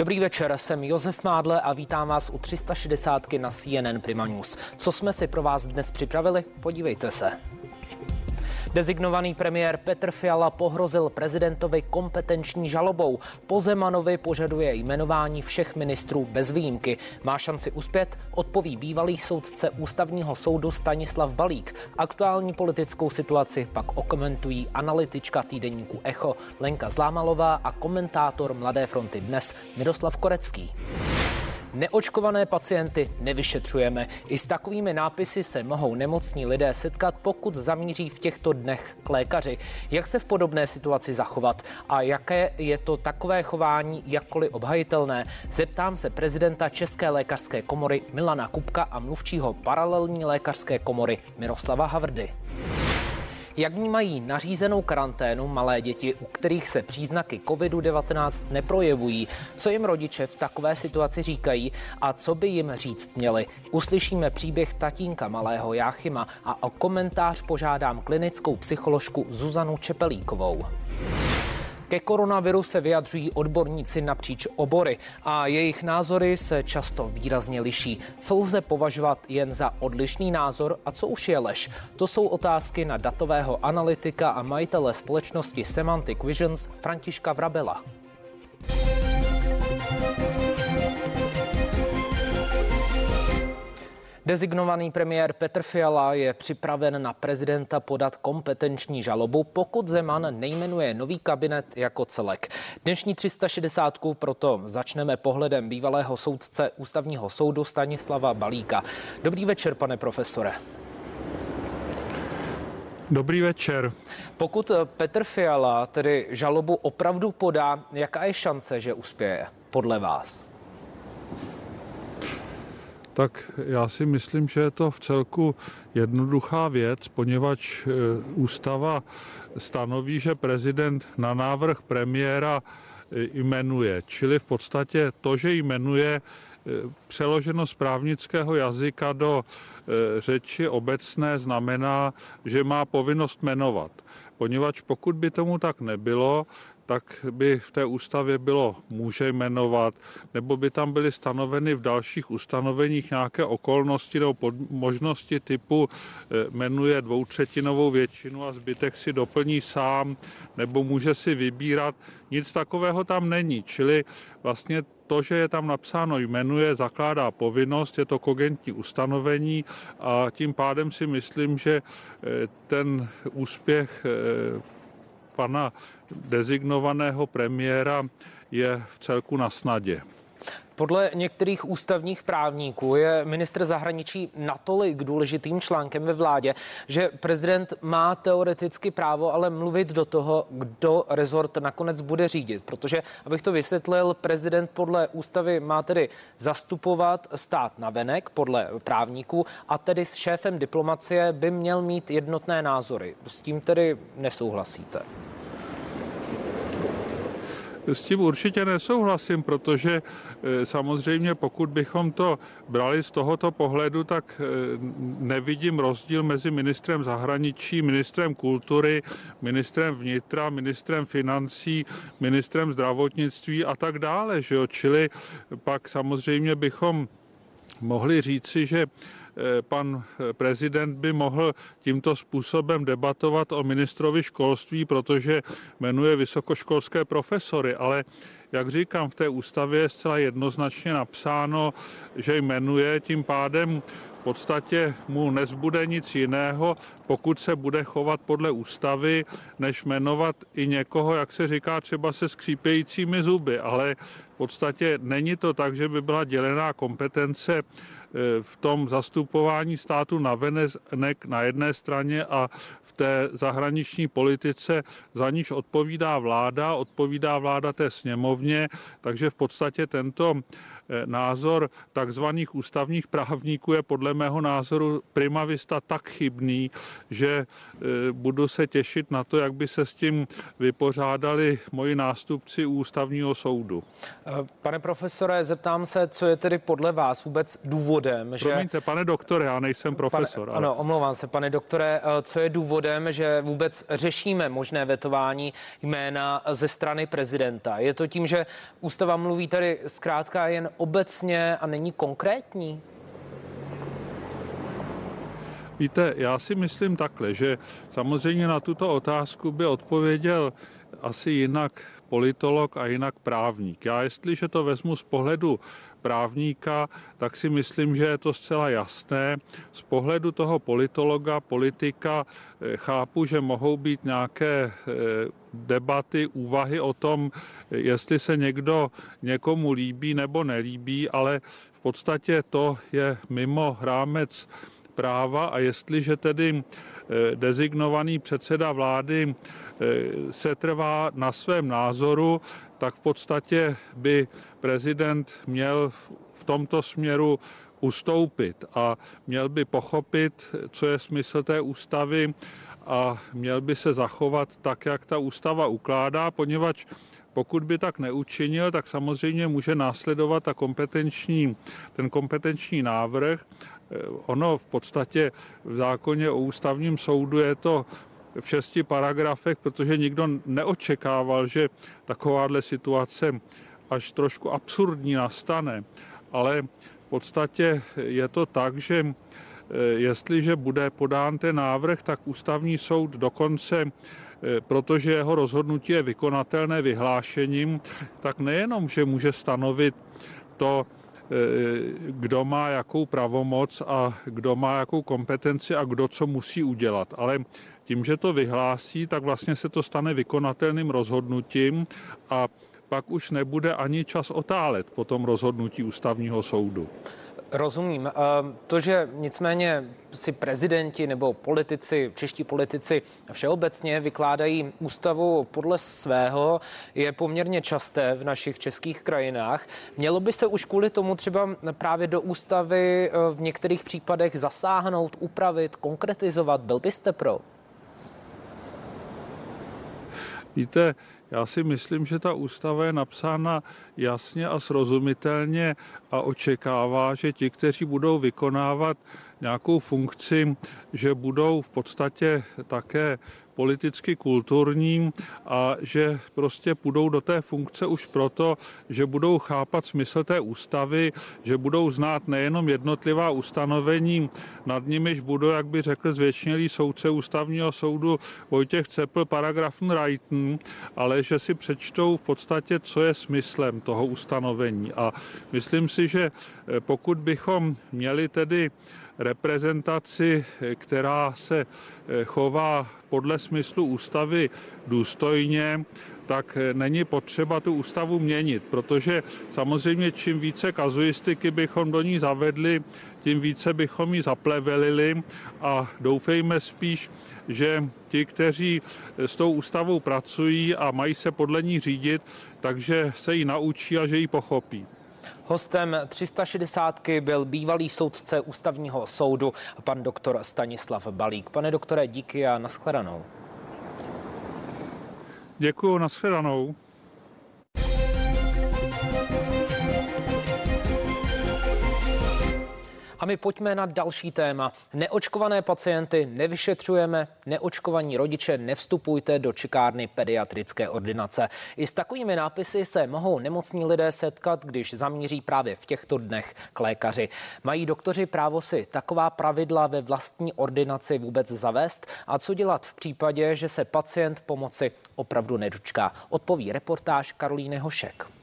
Dobrý večer, jsem Josef Mádle a vítám vás u 360 na CNN Prima News. Co jsme si pro vás dnes připravili? Podívejte se. Dezignovaný premiér Petr Fiala pohrozil prezidentovi kompetenční žalobou. Po Zemanovi požaduje jmenování všech ministrů bez výjimky. Má šanci uspět? Odpoví bývalý soudce ústavního soudu Stanislav Balík. Aktuální politickou situaci pak okomentují analytička týdeníku Echo Lenka Zlámalová a komentátor Mladé fronty dnes Miroslav Korecký. Neočkované pacienty nevyšetřujeme. I s takovými nápisy se mohou nemocní lidé setkat, pokud zamíří v těchto dnech k lékaři. Jak se v podobné situaci zachovat a jaké je to takové chování jakkoliv obhajitelné? Zeptám se prezidenta České lékařské komory Milana Kupka a mluvčího paralelní lékařské komory Miroslava Havrdy. Jak vnímají nařízenou karanténu malé děti, u kterých se příznaky COVID-19 neprojevují? Co jim rodiče v takové situaci říkají a co by jim říct měli? Uslyšíme příběh tatínka malého Jáchyma a o komentář požádám klinickou psycholožku Zuzanu Čepelíkovou. Ke koronaviru se vyjadřují odborníci napříč obory a jejich názory se často výrazně liší. Co lze považovat jen za odlišný názor a co už je lež? To jsou otázky na datového analytika a majitele společnosti Semantic Visions Františka Vrabela. Dezignovaný premiér Petr Fiala je připraven na prezidenta podat kompetenční žalobu, pokud Zeman nejmenuje nový kabinet jako celek. Dnešní 360 proto začneme pohledem bývalého soudce ústavního soudu Stanislava Balíka. Dobrý večer, pane profesore. Dobrý večer. Pokud Petr Fiala tedy žalobu opravdu podá, jaká je šance, že uspěje podle vás? Tak já si myslím, že je to v celku jednoduchá věc, poněvadž e, ústava stanoví, že prezident na návrh premiéra e, jmenuje. Čili v podstatě to, že jmenuje, e, přeloženo z právnického jazyka do řeči obecné znamená, že má povinnost jmenovat. Poněvadž pokud by tomu tak nebylo, tak by v té ústavě bylo může jmenovat, nebo by tam byly stanoveny v dalších ustanoveních nějaké okolnosti nebo možnosti typu eh, jmenuje dvoutřetinovou většinu a zbytek si doplní sám, nebo může si vybírat. Nic takového tam není, čili vlastně to, že je tam napsáno jmenuje, zakládá povinnost, je to kogentní ustanovení a tím pádem si myslím, že eh, ten úspěch eh, pana dezignovaného premiéra je v celku na snadě. Podle některých ústavních právníků je ministr zahraničí natolik důležitým článkem ve vládě, že prezident má teoreticky právo ale mluvit do toho, kdo rezort nakonec bude řídit. Protože, abych to vysvětlil, prezident podle ústavy má tedy zastupovat stát na venek podle právníků a tedy s šéfem diplomacie by měl mít jednotné názory. S tím tedy nesouhlasíte. S tím určitě nesouhlasím, protože e, samozřejmě pokud bychom to brali z tohoto pohledu, tak e, nevidím rozdíl mezi ministrem zahraničí, ministrem kultury, ministrem vnitra, ministrem financí, ministrem zdravotnictví a tak dále. Že jo? Čili pak samozřejmě bychom mohli říci, že Eh, pan eh, prezident by mohl tímto způsobem debatovat o ministrovi školství, protože jmenuje vysokoškolské profesory, ale jak říkám, v té ústavě je zcela jednoznačně napsáno, že jmenuje tím pádem v podstatě mu nezbude nic jiného, pokud se bude chovat podle ústavy, než jmenovat i někoho, jak se říká, třeba se skřípějícími zuby. Ale v podstatě není to tak, že by byla dělená kompetence Eh, v tom zastupování státu na venek na jedné straně a v té zahraniční politice, za níž odpovídá vláda, odpovídá vláda té sněmovně, takže v podstatě tento názor takzvaných ústavních právníků je podle mého názoru prima vista tak chybný, že budu se těšit na to, jak by se s tím vypořádali moji nástupci u ústavního soudu. Pane profesore, zeptám se, co je tedy podle vás vůbec důvodem, že... Promiňte, pane doktore, já nejsem profesor. Pane, ale... Ano, omlouvám se, pane doktore, co je důvodem, že vůbec řešíme možné vetování jména ze strany prezidenta? Je to tím, že ústava mluví tady zkrátka jen obecně a není konkrétní? Víte, já si myslím takhle, že samozřejmě na tuto otázku by odpověděl asi jinak politolog a jinak právník. Já jestliže to vezmu z pohledu právníka, tak si myslím, že je to zcela jasné. Z pohledu toho politologa, politika eh, chápu, že mohou být nějaké eh, debaty, úvahy o tom, jestli se někdo někomu líbí nebo nelíbí, ale v podstatě to je mimo rámec práva a jestliže tedy eh, dezignovaný předseda vlády se trvá na svém názoru, tak v podstatě by prezident měl v tomto směru ustoupit a měl by pochopit, co je smysl té ústavy a měl by se zachovat tak, jak ta ústava ukládá, poněvadž pokud by tak neučinil, tak samozřejmě může následovat ta kompetenční, ten kompetenční návrh. Ono v podstatě v zákoně o ústavním soudu je to v šesti paragrafech, protože nikdo neočekával, že takováhle situace až trošku absurdní nastane. Ale v podstatě je to tak, že eh, jestliže bude podán ten návrh, tak ústavní soud dokonce eh, protože jeho rozhodnutí je vykonatelné vyhlášením, tak nejenom, že může stanovit to, eh, kdo má jakou pravomoc a kdo má jakou kompetenci a kdo co musí udělat, ale tím, že to vyhlásí, tak vlastně se to stane vykonatelným rozhodnutím a pak už nebude ani čas otálet po tom rozhodnutí ústavního soudu. Rozumím. To, že nicméně si prezidenti nebo politici, čeští politici všeobecně vykládají ústavu podle svého, je poměrně časté v našich českých krajinách. Mělo by se už kvůli tomu třeba právě do ústavy eh, v některých případech zasáhnout, upravit, konkretizovat? Byl byste pro? Víte, já si myslím, že ta ústava je napsána jasně a srozumitelně a očekává, že ti, kteří budou vykonávat nějakou funkci, že budou v podstatě také politicky kulturním a že prostě půjdou do té funkce už proto, že budou chápat smysl té ústavy, že budou znát nejenom jednotlivá ustanovení, nad nimiž budou, jak by řekl zvětšnělý soudce ústavního soudu Vojtěch Cepl, paragraf Reiten, ale že si přečtou v podstatě, co je smyslem toho ustanovení. A myslím si, že eh, pokud bychom měli tedy reprezentaci, která se eh, chová podle smyslu ústavy důstojně, tak eh, není potřeba tu ústavu měnit, protože samozřejmě čím více kazuistiky bychom do ní zavedli, tím více bychom ji zaplevelili a doufejme spíš, že ti, kteří eh, s tou ústavou pracují a mají se podle ní řídit, takže se ji naučí a že ji pochopí. Hostem 360 byl bývalý soudce ústavního soudu, pan doktor Stanislav Balík. Pane doktore, díky a nashledanou. Děkuji, nashledanou. A my pojďme na další téma. Neočkované pacienty nevyšetřujeme, neočkovaní rodiče nevstupujte do čekárny pediatrické ordinace. I s takovými nápisy se mohou nemocní lidé setkat, když zamíří právě v těchto dnech k lékaři. Mají doktoři právo si taková pravidla ve vlastní ordinaci vůbec zavést? A co dělat v případě, že se pacient pomoci opravdu nedočká? Odpoví reportáž Karolíny Hošek.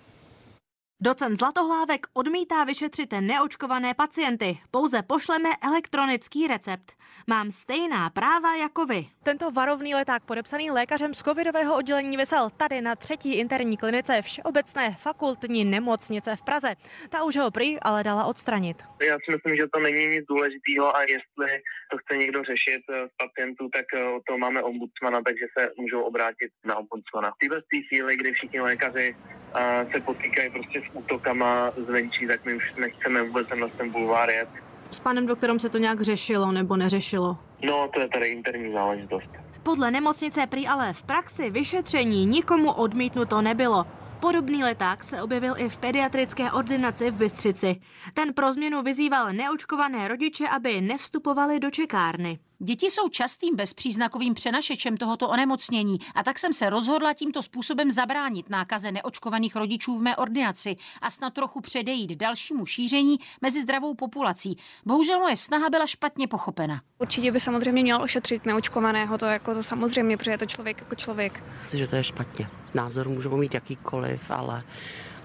Docent Zlatohlávek odmítá vyšetřit neočkované pacienty. Pouze pošleme elektronický recept. Mám stejná práva jako vy. Tento varovný leták podepsaný lékařem z covidového oddělení vysel tady na třetí interní klinice Všeobecné fakultní nemocnice v Praze. Ta už ho prý ale dala odstranit. Já si myslím, že to není nic důležitého a jestli to chce někdo řešit z pacientů, tak eh, to máme ombudsmana, takže se můžou obrátit na ombudsmana. V této chvíli, kdy všichni lékaři a se potýkají prostě s útokama zvenčí, tak my už nechceme vůbec tenhle ten bulvár jet. S panem doktorem se to nějak řešilo nebo neřešilo? No, to je tady interní záležitost. Podle nemocnice prý ale v praxi vyšetření nikomu odmítnuto nebylo. Podobný leták se objevil i v pediatrické ordinaci v Bystřici. Ten pro změnu vyzýval neočkované rodiče, aby nevstupovali do čekárny. Děti jsou častým bezpříznakovým přenašečem tohoto onemocnění a tak jsem se rozhodla tímto způsobem zabránit nákaze neočkovaných rodičů v mé ordinaci a snad trochu předejít dalšímu šíření mezi zdravou populací. Bohužel moje snaha byla špatně pochopena. Určitě by samozřejmě měl ošetřit neočkovaného, to jako to samozřejmě, protože je to člověk jako člověk. Že to je špatně. Názor můžou mít jakýkoliv, ale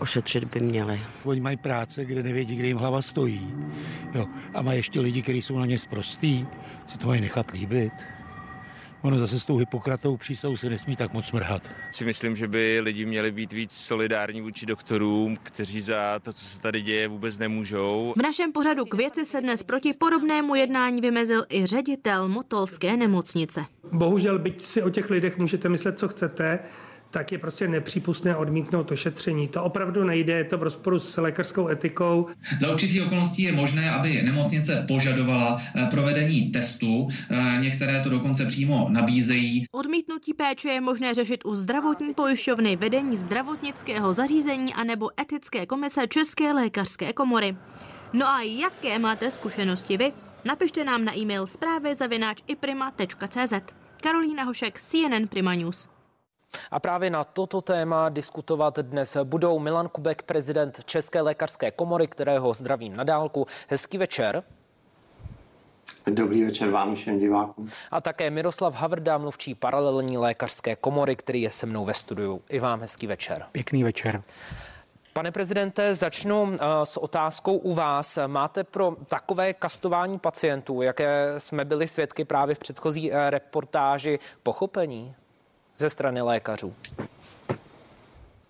ošetřit by měli. Oni mají práce, kde nevědí, kde jim hlava stojí. Jo. A mají ještě lidi, kteří jsou na ně sprostý, si to mají nechat líbit. Ono zase s tou Hippokratou přísahou se nesmí tak moc mrhat. Si myslím, že by lidi měli být víc solidární vůči doktorům, kteří za to, co se tady děje, vůbec nemůžou. V našem pořadu k věci se dnes proti podobnému jednání vymezil i ředitel Motolské nemocnice. Bohužel, byť si o těch lidech můžete myslet, co chcete, tak je prostě nepřípustné odmítnout ošetření. To opravdu nejde, je to v rozporu s lékařskou etikou. Za určitý okolností je možné, aby nemocnice požadovala eh, provedení testu. Eh, některé to dokonce přímo nabízejí. Odmítnutí péče je možné řešit u zdravotní pojišťovny, vedení zdravotnického zařízení anebo etické komise České lékařské komory. No a jaké máte zkušenosti vy? Napište nám na e-mail zprávy zavináč iprima.cz. Karolína Hošek, CNN Prima News. A právě na toto téma diskutovat dnes budou Milan Kubek, prezident České lékařské komory, kterého zdravím na dálku. Hezký večer. Dobrý večer vám všem divákům. A také Miroslav Havrda, mluvčí paralelní lékařské komory, který je se mnou ve studiu. I vám hezký večer. Pěkný večer. Pane prezidente, začnu uh, s otázkou u vás. Máte pro takové kastování pacientů, jaké jsme byli svědky právě v předchozí uh, reportáži, pochopení? Ze strany lékařů?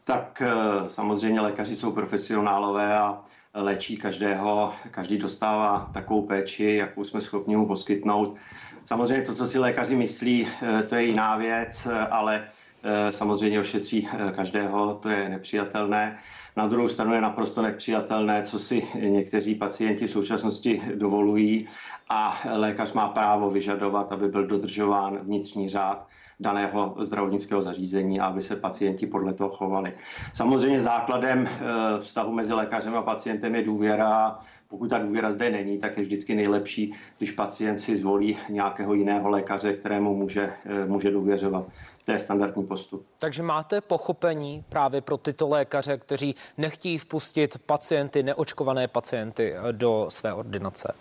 Tak eh, samozřejmě lékaři jsou profesionálové a léčí každého, každý dostává takovou péči, jakou jsme schopni mu poskytnout. Samozřejmě to, co si lékaři myslí, eh, to je jiná věc, ale eh, samozřejmě ošetří každého, to je nepřijatelné. Na druhou stranu je naprosto nepřijatelné, co si někteří pacienti v současnosti dovolují a lékař má právo vyžadovat, aby byl dodržován vnitřní řád daného zdravotnického zařízení a aby se pacienti podle toho chovali. Samozřejmě základem eh, vztahu mezi lékařem a pacientem je důvěra. Pokud ta důvěra zde není, tak je vždycky nejlepší, když pacient si zvolí nějakého jiného lékaře, kterému může, eh, může důvěřovat. To je standardní postup. Takže máte pochopení právě pro tyto lékaře, kteří nechtějí vpustit pacienty, neočkované pacienty eh, do své ordinace?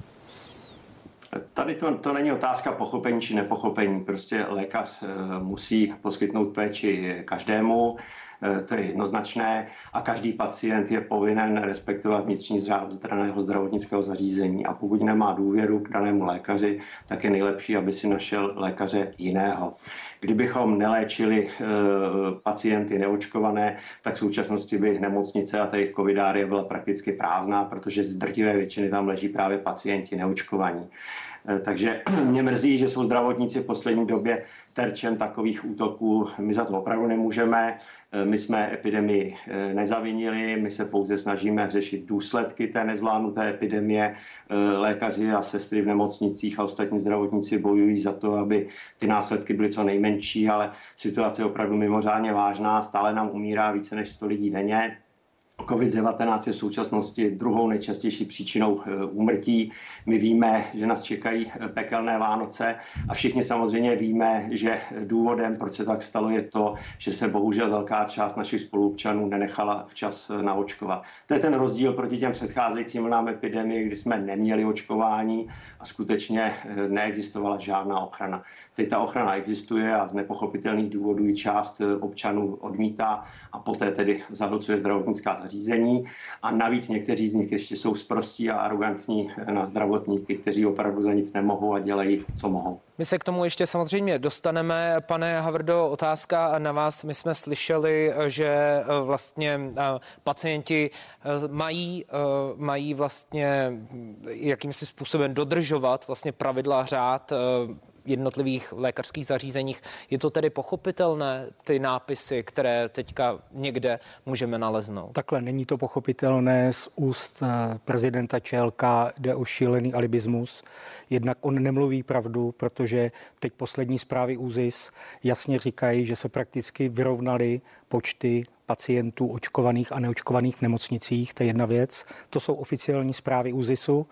Tady to, to není otázka pochopení či nepochopení. Prostě lékař eh, musí poskytnout péči každému, eh, to je jednoznačné a každý pacient je povinen respektovat vnitřní řád zdraného zdravotnického zařízení a pokud nemá důvěru k danému lékaři, tak je nejlepší, aby si našel lékaře jiného. Kdybychom neléčili e, pacienty neočkované, tak v současnosti by nemocnice a ta jejich covidárie byla prakticky prázdná, protože z drtivé většiny tam leží právě pacienti neočkovaní. E, takže mě mrzí, že jsou zdravotníci v poslední době terčem takových útoků. My za to opravdu nemůžeme. Eh, my jsme epidemii eh, nezavinili, my se pouze snažíme řešit důsledky té nezvládnuté epidemie. Eh, lékaři a sestry v nemocnicích a ostatní zdravotníci bojují za to, aby ty následky byly co nejmenší, ale situace je opravdu mimořádně vážná. Stále nám umírá více než 100 lidí denně. COVID-19 je v současnosti druhou nejčastější příčinou eh, úmrtí. My víme, že nás čekají eh, pekelné Vánoce a všichni samozřejmě víme, že důvodem, proč se tak stalo, je to, že se bohužel velká část našich spolupčanů nenechala včas eh, naočkovat. To je ten rozdíl proti těm předcházejícím vlnám epidemie, kdy jsme neměli očkování a skutečně neexistovala žádná ochrana. Teď ta ochrana existuje a z nepochopitelných důvodů ji část občanů odmítá a poté tedy zahlcuje zdravotnická zařízení. A navíc někteří z nich ještě jsou sprostí a arrogantní na zdravotníky, kteří opravdu za nic nemohou a dělají, co mohou. My se k tomu ještě samozřejmě dostaneme. Pane Havrdo, otázka na vás. My jsme slyšeli, že eh, vlastně eh, pacienti eh, mají, mají vlastně jakýmsi způsobem dodržovat vlastně pravidla řád jednotlivých lékařských zařízeních. Je to tedy pochopitelné, ty nápisy, které teďka někde můžeme naleznout? Takhle není to pochopitelné z úst eh, prezidenta ČLK, jde o šílený alibismus. Jednak on nemluví pravdu, protože teď poslední zprávy ÚZIS jasně říkají, že se prakticky vyrovnaly počty pacientů očkovaných a neočkovaných v nemocnicích, to je jedna věc. To jsou oficiální zprávy ÚZISu.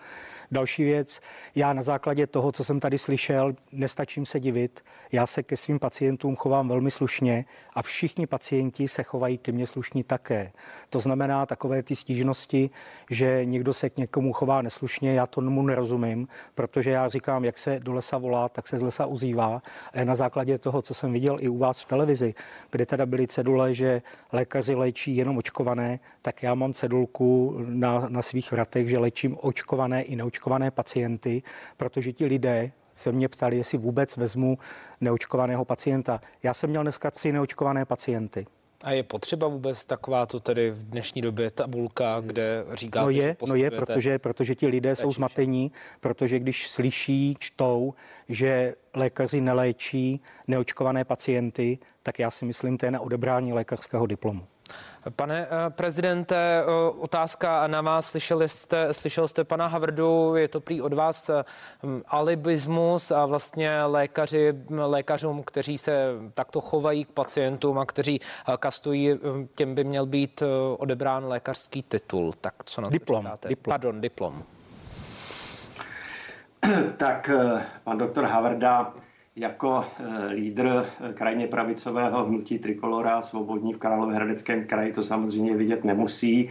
Další věc, já na základě toho, co jsem tady slyšel, nestačím se divit. Já se ke svým pacientům chovám velmi slušně a všichni pacienti se chovají ke mně slušní také. To znamená takové ty stížnosti, že někdo se k někomu chová neslušně, já tomu nerozumím, protože já říkám, jak se do lesa volá, tak se z lesa uzývá. A na základě toho, co jsem viděl i u vás v televizi, kde teda byly cedule, že lékaři léčí jenom očkované, tak já mám cedulku na, na svých vratech, že léčím očkované i neočkované pacienty, protože ti lidé se mě ptali, jestli vůbec vezmu neočkovaného pacienta. Já jsem měl dneska tři neočkované pacienty. A je potřeba vůbec taková to tady v dnešní době tabulka, kde říkáte, No je, no je protože, protože ti lidé jsou zmatení, protože když slyší, čtou, že lékaři neléčí neočkované pacienty, tak já si myslím, to je na odebrání lékařského diplomu. Pane eh, prezidente, eh, otázka na vás. Slyšeli jste, slyšel jste pana Havrdu, je to prý od vás eh, alibismus a vlastně lékaři, lékařům, kteří se takto chovají k pacientům a kteří kastují, těm by měl být odebrán lékařský titul. Tak co na diplom, to diplom. Pardon, diplom. Tak pan doktor Havrda jako eh, lídr eh, krajně pravicového hnutí Trikolora Svobodní v Královéhradeckém kraji to samozřejmě vidět nemusí,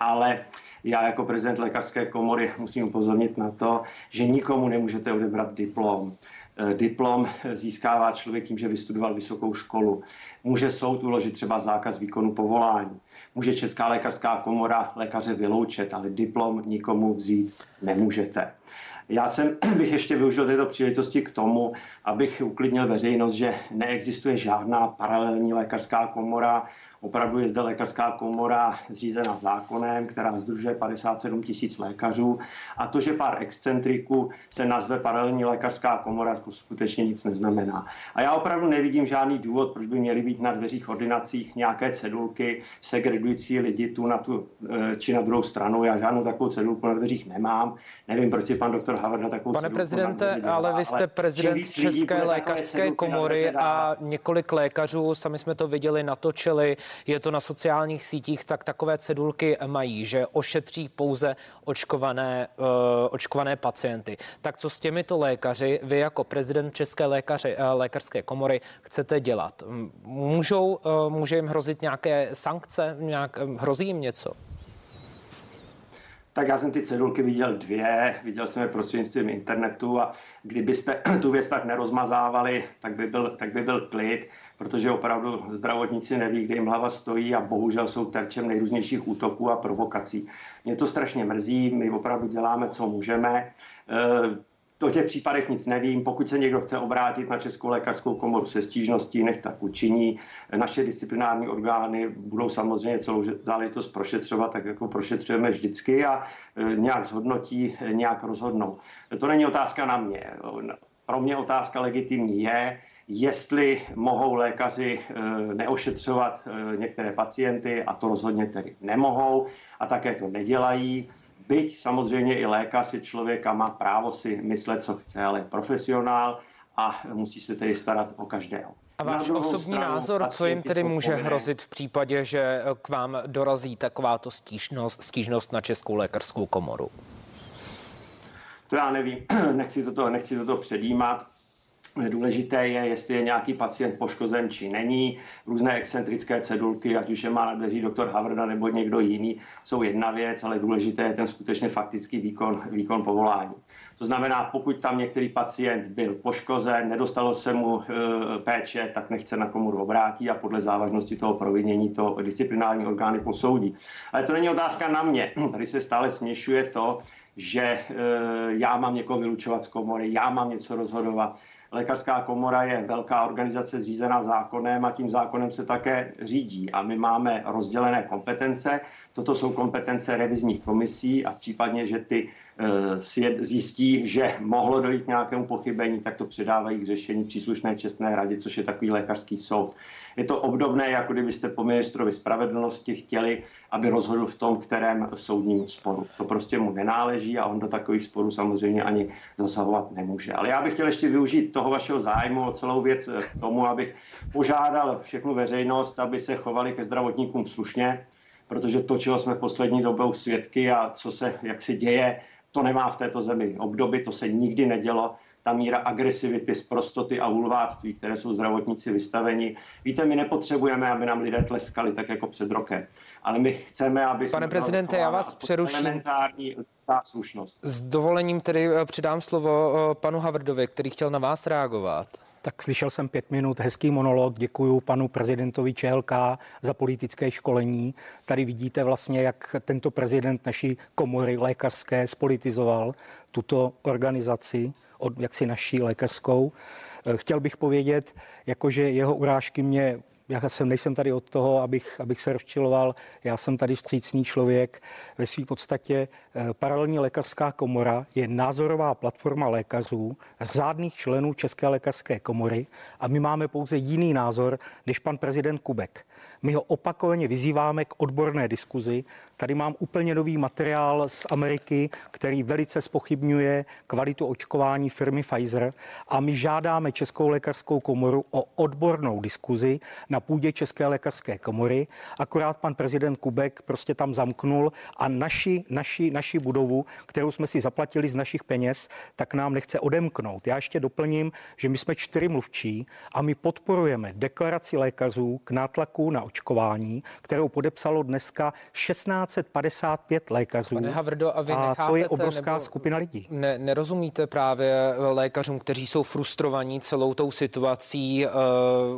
ale já jako prezident lékařské komory musím upozornit na to, že nikomu nemůžete odebrat diplom. Eh, diplom získává člověk tím, že vystudoval vysokou školu. Může soud uložit třeba zákaz výkonu povolání. Může Česká lékařská komora lékaře vyloučet, ale diplom nikomu vzít nemůžete. Já jsem bych ještě využil této příležitosti k tomu, abych uklidnil veřejnost, že neexistuje žádná paralelní lékařská komora, Opravdu je zde lékařská komora zřízená zákonem, která združuje 57 tisíc lékařů. A to, že pár excentriků se nazve paralelní lékařská komora, to skutečně nic neznamená. A já opravdu nevidím žádný důvod, proč by měly být na dveřích ordinacích nějaké cedulky segregující lidi tu na tu eh, či na druhou stranu. Já žádnou takovou cedulku na dveřích nemám. Nevím, proč si pan doktor Havard na takovou Pane prezidente, ale vy jste prezident České lékařské komory a několik lékařů, sami jsme to viděli, natočili je to na sociálních sítích, tak takové cedulky mají, že ošetří pouze očkované, uh, očkované pacienty. Tak co s těmito lékaři vy jako prezident České lékaři, uh, lékařské komory chcete dělat? Můžou, uh, může jim hrozit nějaké sankce? Nějak, hrozí jim něco? Tak já jsem ty cedulky viděl dvě, viděl jsem je prostřednictvím internetu a kdybyste tu věc tak nerozmazávali, tak by byl, tak by byl klid protože opravdu zdravotníci neví, kde jim hlava stojí a bohužel jsou terčem nejrůznějších útoků a provokací. Mě to strašně mrzí, my opravdu děláme, co můžeme. E, těch případech nic nevím. Pokud se někdo chce obrátit na Českou lékařskou komoru se stížností, nech tak učiní. Naše disciplinární orgány budou samozřejmě celou záležitost prošetřovat, tak jako prošetřujeme vždycky a e, nějak zhodnotí, nějak rozhodnou. To není otázka na mě. Pro mě otázka legitimní je, jestli mohou lékaři eh, neošetřovat eh, některé pacienty a to rozhodně tedy nemohou a také to nedělají. Byť samozřejmě i lékař je člověka má právo si myslet, co chce, ale je profesionál a musí se tedy starat o každého. A váš osobní názor, co jim tedy může povinné. hrozit v případě, že k vám dorazí takováto stížnost, stížnost na Českou lékařskou komoru? To já nevím, nechci toto, nechci toto předjímat. Důležité je, jestli je nějaký pacient poškozen či není. Různé excentrické cedulky, ať už je má na dveří doktor Havrda nebo někdo jiný, jsou jedna věc, ale důležité je ten skutečně faktický výkon, výkon povolání. To znamená, pokud tam některý pacient byl poškozen, nedostalo se mu e, péče, tak nechce na komoru obrátí a podle závažnosti toho provinění to disciplinární orgány posoudí. Ale to není otázka na mě. Tady se stále směšuje to, že e, já mám někoho vylučovat z komory, já mám něco rozhodovat. Lékařská komora je velká organizace zřízená zákonem a tím zákonem se také řídí. A my máme rozdělené kompetence. Toto jsou kompetence revizních komisí a případně, že ty si zjistí, že mohlo dojít k nějakému pochybení, tak to předávají k řešení příslušné čestné radě, což je takový lékařský soud. Je to obdobné, jako kdybyste po ministrovi spravedlnosti chtěli, aby rozhodl v tom, kterém soudním sporu. To prostě mu nenáleží a on do takových sporů samozřejmě ani zasahovat nemůže. Ale já bych chtěl ještě využít toho vašeho zájmu o celou věc k tomu, abych požádal všechnu veřejnost, aby se chovali ke zdravotníkům slušně, protože to, čeho jsme poslední dobou svědky a co se, jak se děje, to nemá v této zemi obdoby, to se nikdy nedělo ta míra agresivity, zprostoty a ulváctví, které jsou zdravotníci vystaveni. Víte, my nepotřebujeme, aby nám lidé tleskali tak jako před rokem, ale my chceme, aby... Pane prezidente, já vás přeruším. Elementární slušnost. S dovolením tedy eh, přidám slovo eh, panu Havrdovi, který chtěl na vás reagovat. Tak slyšel jsem pět minut, hezký monolog. Děkuji panu prezidentovi ČLK za politické školení. Tady vidíte vlastně, jak tento prezident naší komory lékařské spolitizoval tuto organizaci od jaksi naší lékařskou. Eh, chtěl bych povědět, jakože jeho urážky mě já jsem, nejsem tady od toho, abych, abych se rozčiloval. Já jsem tady vstřícný člověk. Ve své podstatě eh, paralelní lékařská komora je názorová platforma lékařů, řádných členů České lékařské komory a my máme pouze jiný názor než pan prezident Kubek. My ho opakovaně vyzýváme k odborné diskuzi. Tady mám úplně nový materiál z Ameriky, který velice spochybňuje kvalitu očkování firmy Pfizer a my žádáme Českou lékařskou komoru o odbornou diskuzi na půdě České lékařské komory. Akorát pan prezident Kubek prostě tam zamknul a naši, naši, naši budovu, kterou jsme si zaplatili z našich peněz, tak nám nechce odemknout. Já ještě doplním, že my jsme čtyři mluvčí a my podporujeme deklaraci lékařů k nátlaku na očkování, kterou podepsalo dneska 1655 lékařů. Pane Havrdo, a vy a nechápete, to je obrovská nebo skupina lidí. Ne, nerozumíte právě lékařům, kteří jsou frustrovaní celou tou situací. Uh,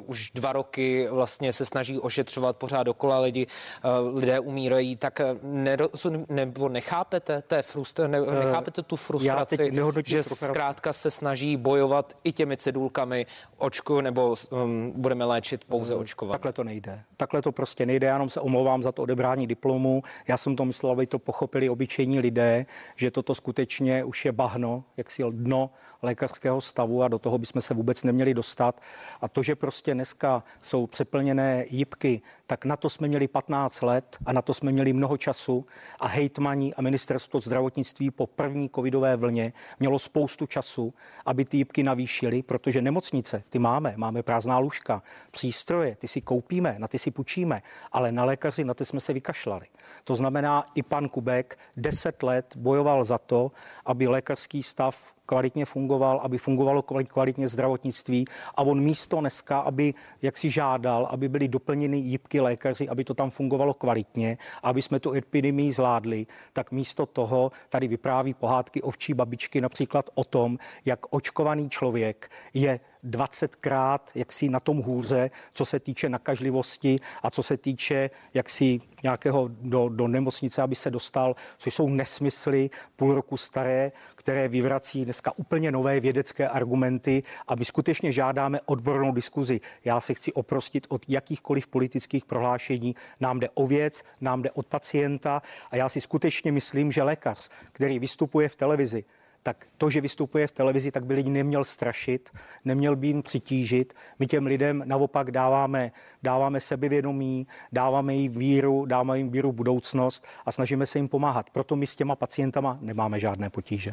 už dva roky vlastně se snaží ošetřovat pořád dokola lidi, uh, lidé umírají, tak nerozum, nebo nechápete, té frustr, ne, Eh, nechápete tu frustraci, že zkrátka se snaží bojovat i těmi cedulkami očku, nebo um, budeme léčit pouze očkovat. Takhle to nejde. Takhle to prostě nejde, já jenom se omlouvám za to odebrání diplomu. Já jsem to myslel, aby to pochopili obyčejní lidé, že toto skutečně už je bahno, jak si dno lékařského stavu a do toho bychom se vůbec neměli dostat. A to, že prostě dneska jsou přeplněné jípky, tak na to jsme měli 15 let a na to jsme měli mnoho času a hejtmaní a ministerstvo zdravotnictví po první covidové vlně mělo spoustu času, aby ty jípky navýšili, protože nemocnice, ty máme, máme prázdná lůžka, přístroje, ty si koupíme, na ty si půjčíme, ale na lékaři na ty jsme se vykašlali. To znamená, i pan Kubek 10 let bojoval za to, aby lékařský stav kvalitně fungoval, aby fungovalo kvalitně zdravotnictví. A on místo dneska, aby jak si žádal, aby byly doplněny jípky lékaři, aby to tam fungovalo kvalitně, aby jsme tu epidemii zvládli, tak místo toho tady vypráví pohádky ovčí babičky například o tom, jak očkovaný člověk je 20krát jaksi na tom hůře, co se týče nakažlivosti a co se týče jaksi nějakého do, do nemocnice, aby se dostal, což jsou nesmysly půl roku staré, které vyvrací dneska úplně nové vědecké argumenty a my skutečně žádáme odbornou diskuzi. Já se chci oprostit od jakýchkoliv politických prohlášení. Nám jde o věc, nám jde od pacienta a já si skutečně myslím, že lékař, který vystupuje v televizi, tak to, že vystupuje v televizi, tak by lidi neměl strašit, neměl by jim přitížit. My těm lidem naopak dáváme, dáváme sebevědomí, dáváme jim víru, dáváme jim víru budoucnost a snažíme se jim pomáhat. Proto my s těma pacientama nemáme žádné potíže.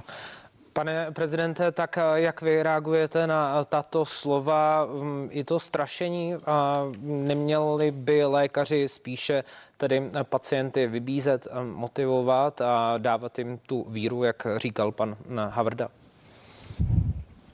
Pane prezidente, tak eh, jak vy reagujete na tato slova? Mm, I to strašení neměli by lékaři spíše tedy pacienty vybízet, eh, motivovat a dávat jim tu víru, jak říkal pan eh, Havrda?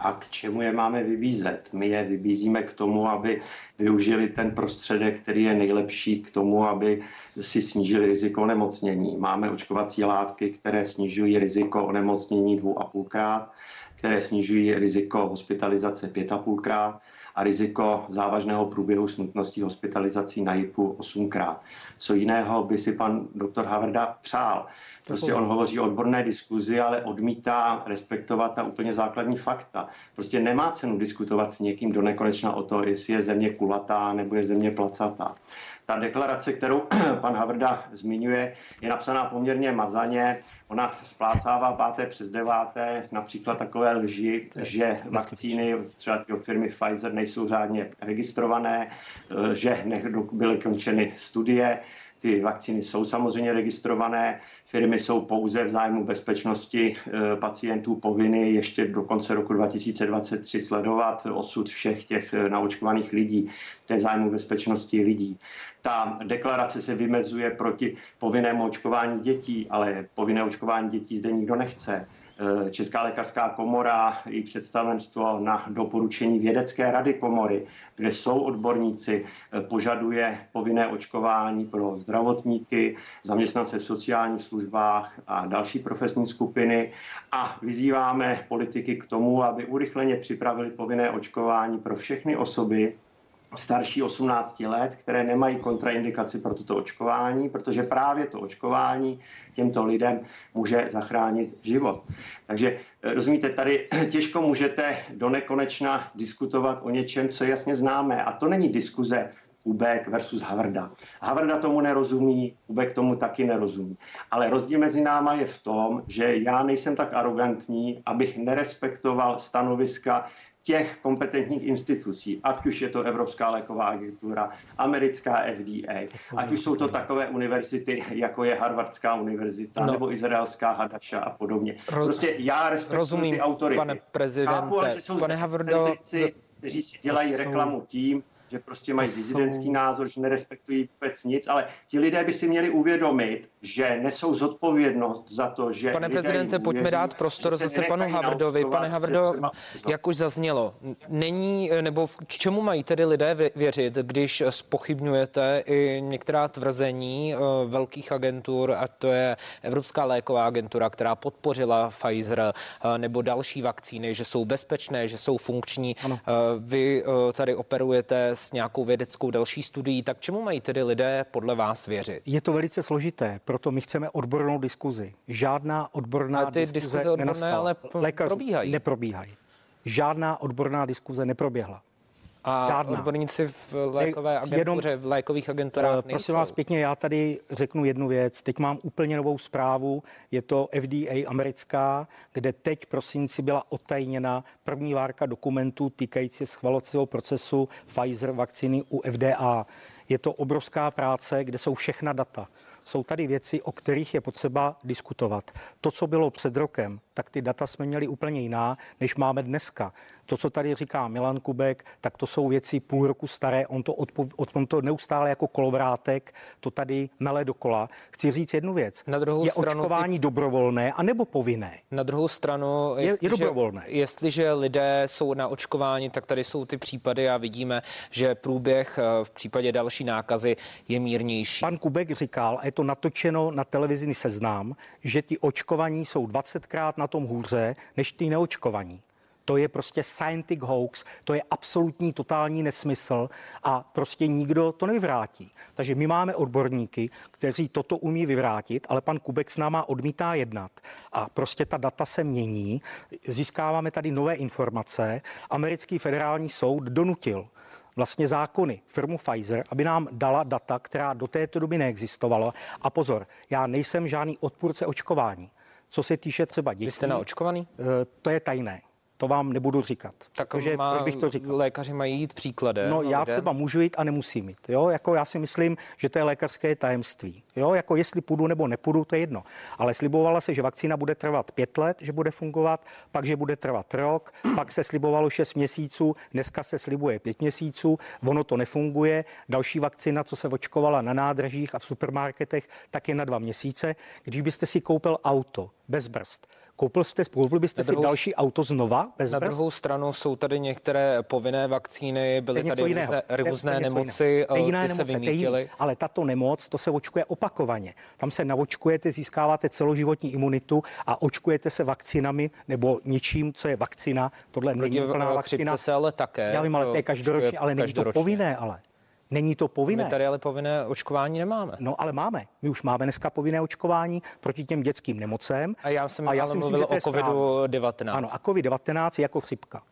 A k čemu je máme vybízet? My je vybízíme k tomu, aby využili ten prostředek, který je nejlepší k tomu, aby si snížili riziko onemocnění. Máme očkovací látky, které snižují riziko onemocnění dvou a půlkrát, které snižují riziko hospitalizace pět a půlkrát a riziko závažného průběhu smutností hospitalizací na JIPu osmkrát. Co jiného by si pan doktor Havrda přál? Prostě on hovoří o odborné diskuzi, ale odmítá respektovat ta úplně základní fakta. Prostě nemá cenu diskutovat s někým do nekonečna o to, jestli je země kulatá nebo je země placatá. Ta deklarace, kterou pan Havrda zmiňuje, je napsaná poměrně mazaně. Ona splácává páté přes deváté například takové lži, že vakcíny třeba od firmy Pfizer nejsou řádně registrované, eh, že byly končeny studie, ty vakcíny jsou samozřejmě registrované, firmy jsou pouze v zájmu bezpečnosti eh, pacientů povinny ještě do konce roku 2023 sledovat osud všech těch eh, naočkovaných lidí, je zájmu bezpečnosti lidí. Ta deklarace se vymezuje proti povinnému očkování dětí, ale povinné očkování dětí zde nikdo nechce. Eh, Česká lékařská komora i představenstvo na doporučení vědecké rady komory, kde jsou odborníci, eh, požaduje povinné očkování pro zdravotníky, zaměstnance v sociálních službách a další profesní skupiny. A vyzýváme politiky k tomu, aby urychleně připravili povinné očkování pro všechny osoby, starší 18 let, které nemají kontraindikaci pro toto očkování, protože právě to očkování těmto lidem může zachránit život. Takže eh, rozumíte, tady těžko můžete do nekonečna diskutovat o něčem, co jasně známe. A to není diskuze Ubek versus Havrda. Havrda tomu nerozumí, Ubek tomu taky nerozumí. Ale rozdíl mezi náma je v tom, že já nejsem tak arrogantní, abych nerespektoval stanoviska těch kompetentních institucí, ať už je to Evropská léková agentura, americká FDA, ať už jsou to takové univerzity, jako je Harvardská univerzita, no. nebo izraelská Hadaša a podobně. Prostě já respektuji Rozumím, ty autory. pane prezidente, Chápu, ale pane Havrdo, kteří si dělají jsou... reklamu tím, že prostě mají dizidentský názor, že nerespektují vůbec nic, ale ti lidé by si měli uvědomit, že nesou zodpovědnost za to, že. Pane prezidente, pojďme dát prostor zase panu Havrdovi. Pane Havrdo, jak už zaznělo, není, nebo v čemu mají tedy lidé věřit, když spochybňujete i některá tvrzení eh, velkých agentur, a to je Evropská léková agentura, která podpořila Pfizer eh, nebo další vakcíny, že jsou bezpečné, že jsou funkční. Ano. Eh, vy tady operujete s nějakou vědeckou další studií, tak čemu mají tedy lidé podle vás věřit? Je to velice složité, proto my chceme odbornou diskuzi. Žádná odborná ale ty diskuze, diskuze odborné nenastala. ale Lékař probíhají. Neprobíhají. Žádná odborná diskuze neproběhla. A Žádná. odborníci v lékové agentuře, Jenom, v lékových agenturách Uh, prosím vás pěkně, já tady řeknu jednu věc. Teď mám úplně novou zprávu. Je to FDA americká, kde teď prosinci byla otajněna první várka dokumentů týkající schvalovacího procesu Pfizer vakcíny u FDA. Je to obrovská práce, kde jsou všechna data jsou tady věci, o kterých je potřeba diskutovat. To, co bylo před rokem, tak ty data jsme měli úplně jiná, než máme dneska. To, co tady říká Milan Kubek, tak to jsou věci půl roku staré, on to, odpo- on to neustále jako kolovrátek, to tady mele dokola. Chci říct jednu věc. Na druhou je stranu očkování ty... dobrovolné a nebo povinné? Na druhou stranu, je, je dobrovolné. Jestliže lidé jsou na očkování, tak tady jsou ty případy a vidíme, že průběh eh, v případě další nákazy je mírnější. Pan Kubek říkal, a je to natočeno na televizní seznam, že ti očkovaní jsou 20krát na tom hůře než ty neočkovaní. To je prostě scientific hoax, to je absolutní totální nesmysl a prostě nikdo to nevyvrátí. Takže my máme odborníky, kteří toto umí vyvrátit, ale pan Kubek s náma odmítá jednat. A prostě ta data se mění, získáváme tady nové informace. Americký federální soud donutil vlastně zákony firmu Pfizer, aby nám dala data, která do této doby neexistovala. A pozor, já nejsem žádný odpůrce očkování. Co se týče třeba dětí. Vy jste naočkovaný? To je tajné. To vám nebudu říkat. Tak protože, má, proč bych to říkal? Lékaři mají jít příkladem. No, já třeba můžu jít a nemusím jít. Jo? Jako já si myslím, že to je lékařské tajemství. Jo? Jako jestli půjdu nebo nepůjdu, to je jedno. Ale slibovala se, že vakcína bude trvat pět let, že bude fungovat, pak, že bude trvat rok, pak se slibovalo šest měsíců, dneska se slibuje pět měsíců, ono to nefunguje. Další vakcína, co se očkovala na nádražích a v supermarketech, tak je na dva měsíce. Když byste si koupil auto bez brzd, Koupil jste, koupil byste druhou, si další auto znova bez Na brz? druhou stranu jsou tady některé povinné vakcíny, byly tady různé, různé nemoci, to je jiná ty nemoc, se vymítily. Ale tato nemoc, to se očkuje opakovaně. Tam se naočkujete, získáváte celoživotní imunitu a očkujete se vakcínami nebo něčím, co je vakcína. Tohle Proti není plná vakcína. se ale také. Já vím, ale to je každoročně, ale není to povinné, ale. Není to povinné. My tady ale povinné očkování nemáme. No ale máme. My už máme dneska povinné očkování proti těm dětským nemocem. A já jsem, a já mluvil myslím, o COVID-19. Ano, a COVID-19 je jako chřipka.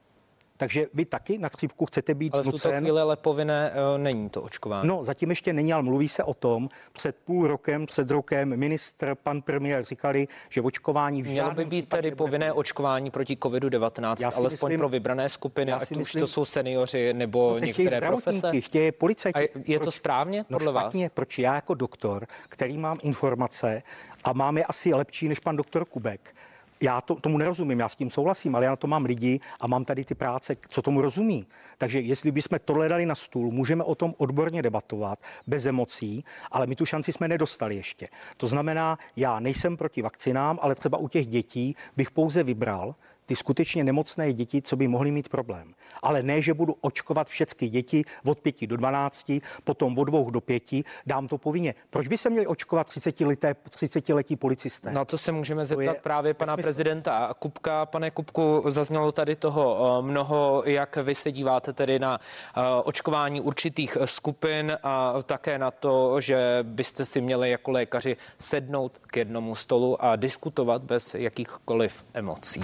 Takže vy taky na chřipku chcete být ale v tuto nucen. chvíli ale povinné uh, není to očkování. No, zatím ještě není, ale mluví se o tom. Před půl rokem, před rokem ministr, pan premiér říkali, že očkování v Mělo by být tedy povinné očkování proti COVID-19, Já si alespoň myslím- pro vybrané skupiny, já ať si už myslím- to jsou seniori nebo No, některé profese. chtějí policajti. A je to správně No podle vás? špatně, proč já jako doktor, který mám informace a mám je asi lepší než pan doktor Kubek, já to, tomu nerozumím, já s tím souhlasím, ale já na to mám lidi a mám tady ty práce, co tomu rozumí. Takže jestli bychom tohle dali na stůl, můžeme o tom odborně debatovat, bez emocí, ale my tu šanci jsme nedostali ještě. To znamená, já nejsem proti vakcinám, ale třeba u těch dětí bych pouze vybral ty skutečně nemocné děti, co by mohly mít problém. Ale ne, že budu očkovat všechny děti od 5 do 12, potom od 2 do 5, dám to povinně. Proč by se měli očkovat 30, leté, 30 letí policisté? Na to se můžeme zeptat právě pana nesmysl. prezidenta Kupka. Pane Kupku, zaznělo tady toho eh, mnoho, jak vy se díváte tedy na eh, očkování určitých skupin a také na to, že byste si měli jako lékaři sednout k jednomu stolu a diskutovat bez jakýchkoliv emocí.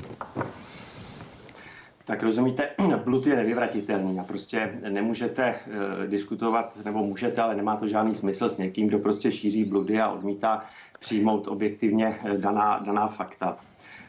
Tak rozumíte, blud je nevyvratitelný a prostě nemůžete uh, diskutovat, nebo můžete, ale nemá to žádný smysl s někým, kdo prostě šíří bludy a odmítá přijmout objektivně eh, daná, daná fakta.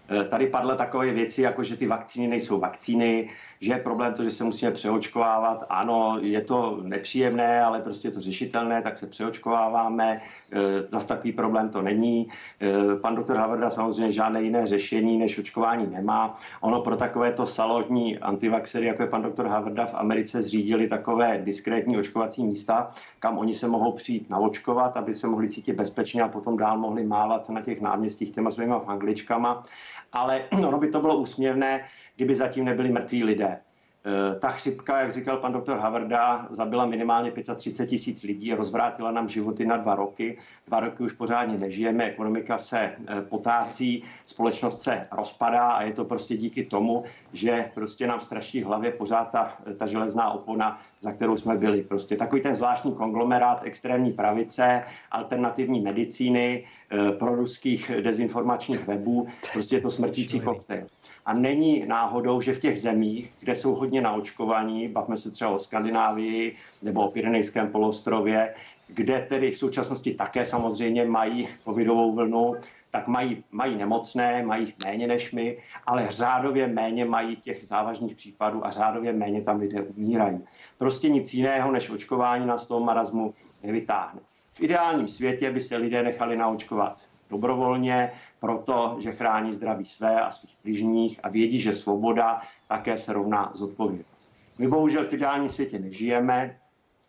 Eh, Tady padly takové věci, jako že ty vakcíny nejsou vakcíny, že je problém to, že se musíme přeočkovávat. Ano, je to nepříjemné, ale prostě je to řešitelné, tak se přeočkováváme. Eh, Zas takový problém to není. Eh, Pan doktor Havrda samozřejmě žádné jiné řešení než očkování nemá. Ono pro takovéto salotní antivaxery, jako je pan doktor Havrda v Americe, zřídili takové diskrétní očkovací místa, kam oni se mohou přijít naočkovat, aby se mohli cítit bezpečně a potom dál mohli mávat na těch náměstích těma svýma angličkama. Ale ono by to bylo úsměvné, kdyby zatím nebyli mrtví lidé. Eh, Ta chřipka, jak říkal pan doktor Havrda, zabila minimálně 35 tisíc lidí, rozvrátila nám životy na dva roky. Dva roky už pořádně nežijeme, ekonomika se eh, potácí, společnost se rozpadá a je to prostě díky tomu, že prostě nám straší v hlavě pořád ta, ta železná opona, za kterou jsme byli. Prostě takový ten zvláštní konglomerát extrémní pravice, alternativní medicíny, eh, proruských dezinformačních webů, prostě je to smrtící koktejl. A není náhodou, že v těch zemích, kde jsou hodně naočkovaní, bavme se třeba o Skandinávii nebo o Pyrenejském polostrově, kde tedy v současnosti také samozřejmě mají covidovou vlnu, tak mají, mají nemocné, mají jich méně než my, ale řádově méně mají těch závažných případů a řádově méně tam lidé umírají. Prostě nic jiného než očkování nás z toho marazmu nevytáhne. V ideálním světě by se lidé nechali naočkovat dobrovolně, protože chrání zdraví své a svých bližních a vědí, že svoboda také se rovná zodpovědnost. My bohužel v ideálním světě nežijeme,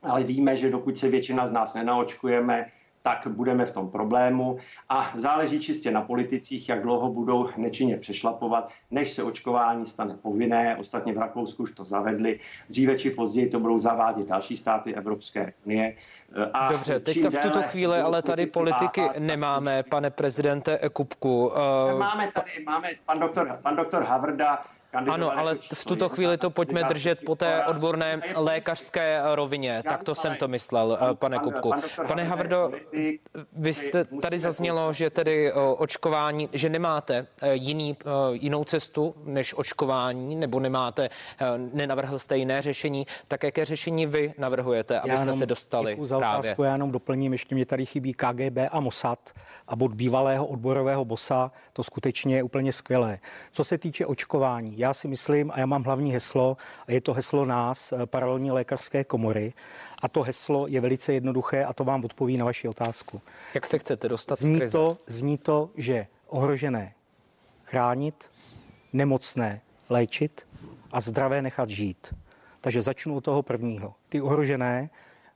ale víme, že dokud se většina z nás nenaočkujeme, tak budeme v tom problému a záleží čistě na politicích, jak dlouho budou nečinně přešlapovat, než se očkování stane povinné. Ostatně v Rakousku už to zavedli. Dříve či později to budou zavádět další státy Evropské unie. A Dobře, teďka v tuto chvíli ale tady politiky váhat, nemáme, pane prezidente Kupku. Eh, Máme tady, máme pan doktor, pan doktor Havrda, Ano, ale jako v tuto chvíli to pojďme držet po té odborné lékařské rovině. Tak to jsem to myslel, eh, pane pan- Kupku. Pane Havrdo, vy jste tady zaznělo, že tedy o, očkování, že nemáte eh, jiný, eh, jinou cestu než očkování, nebo nemáte, eh, nenavrhl jste jiné řešení. Tak jaké řešení vy navrhujete, aby jsme se dostali za právě? otázku, já jenom doplním, ještě mě tady chybí KGB a Mossad a bod bývalého odborového bosa, to skutečně je úplně skvělé. Co se týče očkování, já si myslím, a já mám hlavní heslo, a je to heslo nás, eh, paralelní lékařské komory, a to heslo je velice jednoduché a to vám odpoví na vaši otázku. Jak se chcete dostat z Zní krize? to, zní to, že ohrožené chránit, nemocné léčit a zdravé nechat žít. Takže začnu od toho prvního. Ty ohrožené,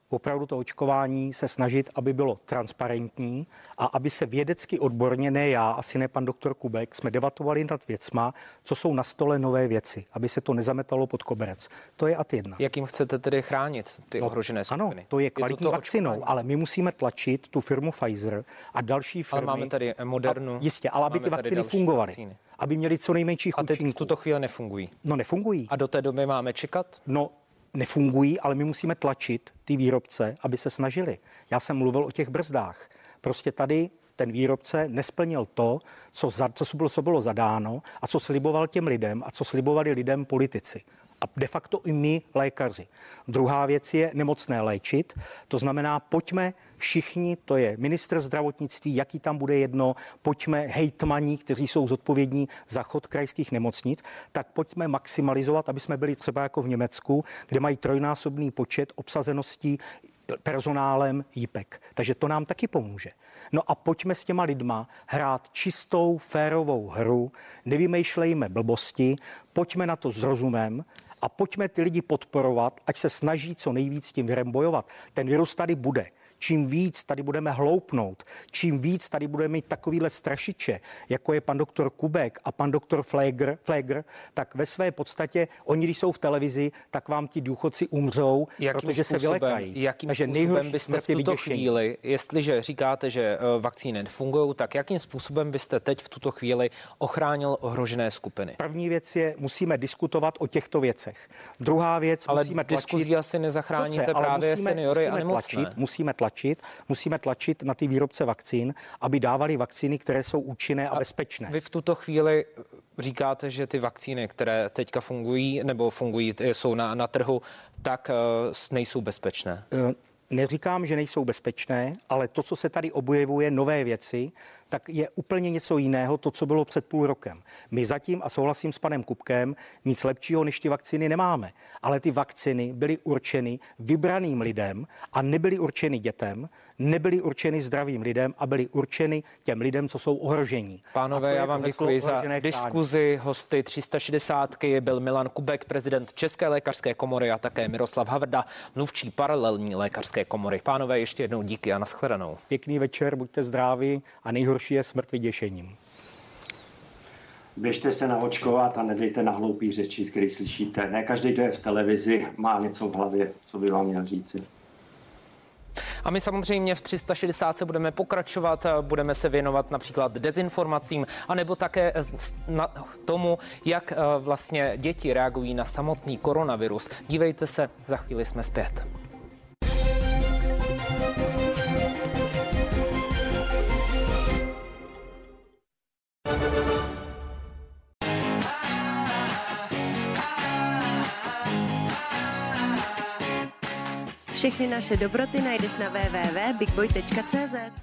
opravdu to očkování se snažit, aby bylo transparentní a aby se vědecky odborně, ne já, asi ne pan doktor Kubek, jsme debatovali nad věcma, co jsou na stole nové věci, aby se to nezametalo pod koberec. To je ad jedna. Jakým chcete tedy chránit ty ohrožené skupiny? Ano, to je kvalitní to vakcinou, očkování. ale my musíme tlačit tu firmu Pfizer a další Ale firmy. máme tady Modernu. A, jistě, ale aby ty vakcíny další fungovaly. vakcíny. Aby měly co nejmenší A teď účinků. v tuto chvíli nefungují. No nefungují. A do té doby máme čekat? No nefungují, ale my musíme tlačit ty výrobce, aby se snažili. Já jsem mluvil o těch brzdách. Prostě tady ten výrobce nesplnil to, co, za, co, bylo, co bylo zadáno a co sliboval těm lidem a co slibovali lidem politici. A de facto i my, lékaři. Druhá věc je nemocné léčit. To znamená, pojďme všichni, to je ministr zdravotnictví, jaký tam bude jedno, pojďme hejtmaní, kteří jsou zodpovědní za chod krajských nemocnic, tak pojďme maximalizovat, aby jsme byli třeba jako v Německu, kde mají trojnásobný počet obsazeností personálem JIPek. Takže to nám taky pomůže. No a pojďme s těma lidma hrát čistou, férovou hru, nevymýšlejme blbosti, pojďme na to s rozumem a pojďme ty lidi podporovat, ať se snaží co nejvíc s tím virem bojovat. Ten virus tady bude čím víc tady budeme hloupnout, čím víc tady budeme mít takovýhle strašiče, jako je pan doktor Kubek a pan doktor Flegr, Flegr, tak ve své podstatě oni, když jsou v televizi, tak vám ti důchodci umřou, jakým protože způsobem, se vylekají. Jakým Takže způsobem byste v tuto vyděšení. chvíli, jestliže říkáte, že eh, vakcíny nefungují, tak jakým způsobem byste teď v tuto chvíli ochránil ohrožené skupiny? První věc je, musíme diskutovat o těchto věcech. Druhá věc, ale musíme tlačit. diskuzí asi nezachráníte Dobře, právě musíme, seniory musíme a nemocné. Tlačit, musíme tlačit tlačit, musíme tlačit na ty výrobce vakcín, aby dávali vakcíny, které jsou účinné a, a bezpečné. Vy v tuto chvíli říkáte, že ty vakcíny, které teďka fungují nebo fungují, jsou na, na trhu, tak uh, nejsou bezpečné. Uh, Neříkám, že nejsou bezpečné, ale to, co se tady objevuje, nové věci, tak je úplně něco jiného, to, co bylo před půl rokem. My zatím, a souhlasím s panem Kupkem, nic lepšího než ty vakcíny nemáme. Ale ty vakcíny byly určeny vybraným lidem a nebyly určeny dětem, nebyly určeny zdravým lidem a byly určeny těm lidem, co jsou ohrožení. Pánové, já vám děkuji za diskuzi. Hosty 360 byl Milan Kubek, prezident České lékařské komory a také Miroslav Havrda, mluvčí paralelní lékařské komory. Pánové, ještě jednou díky a nashledanou. Pěkný večer, buďte zdraví a nejhorší je smrt vyděšením. Běžte se naočkovat a nedejte na hloupý řeči, který slyšíte. Ne každý, kdo je v televizi, má něco v hlavě, co by vám měl říci. A my samozřejmě v 360 se budeme pokračovat, budeme se věnovat například dezinformacím, anebo také na tomu, jak eh, vlastně děti reagují na samotný koronavirus. Dívejte se, za chvíli jsme zpět. Všechny naše dobroty najdeš na www.bigboy.cz.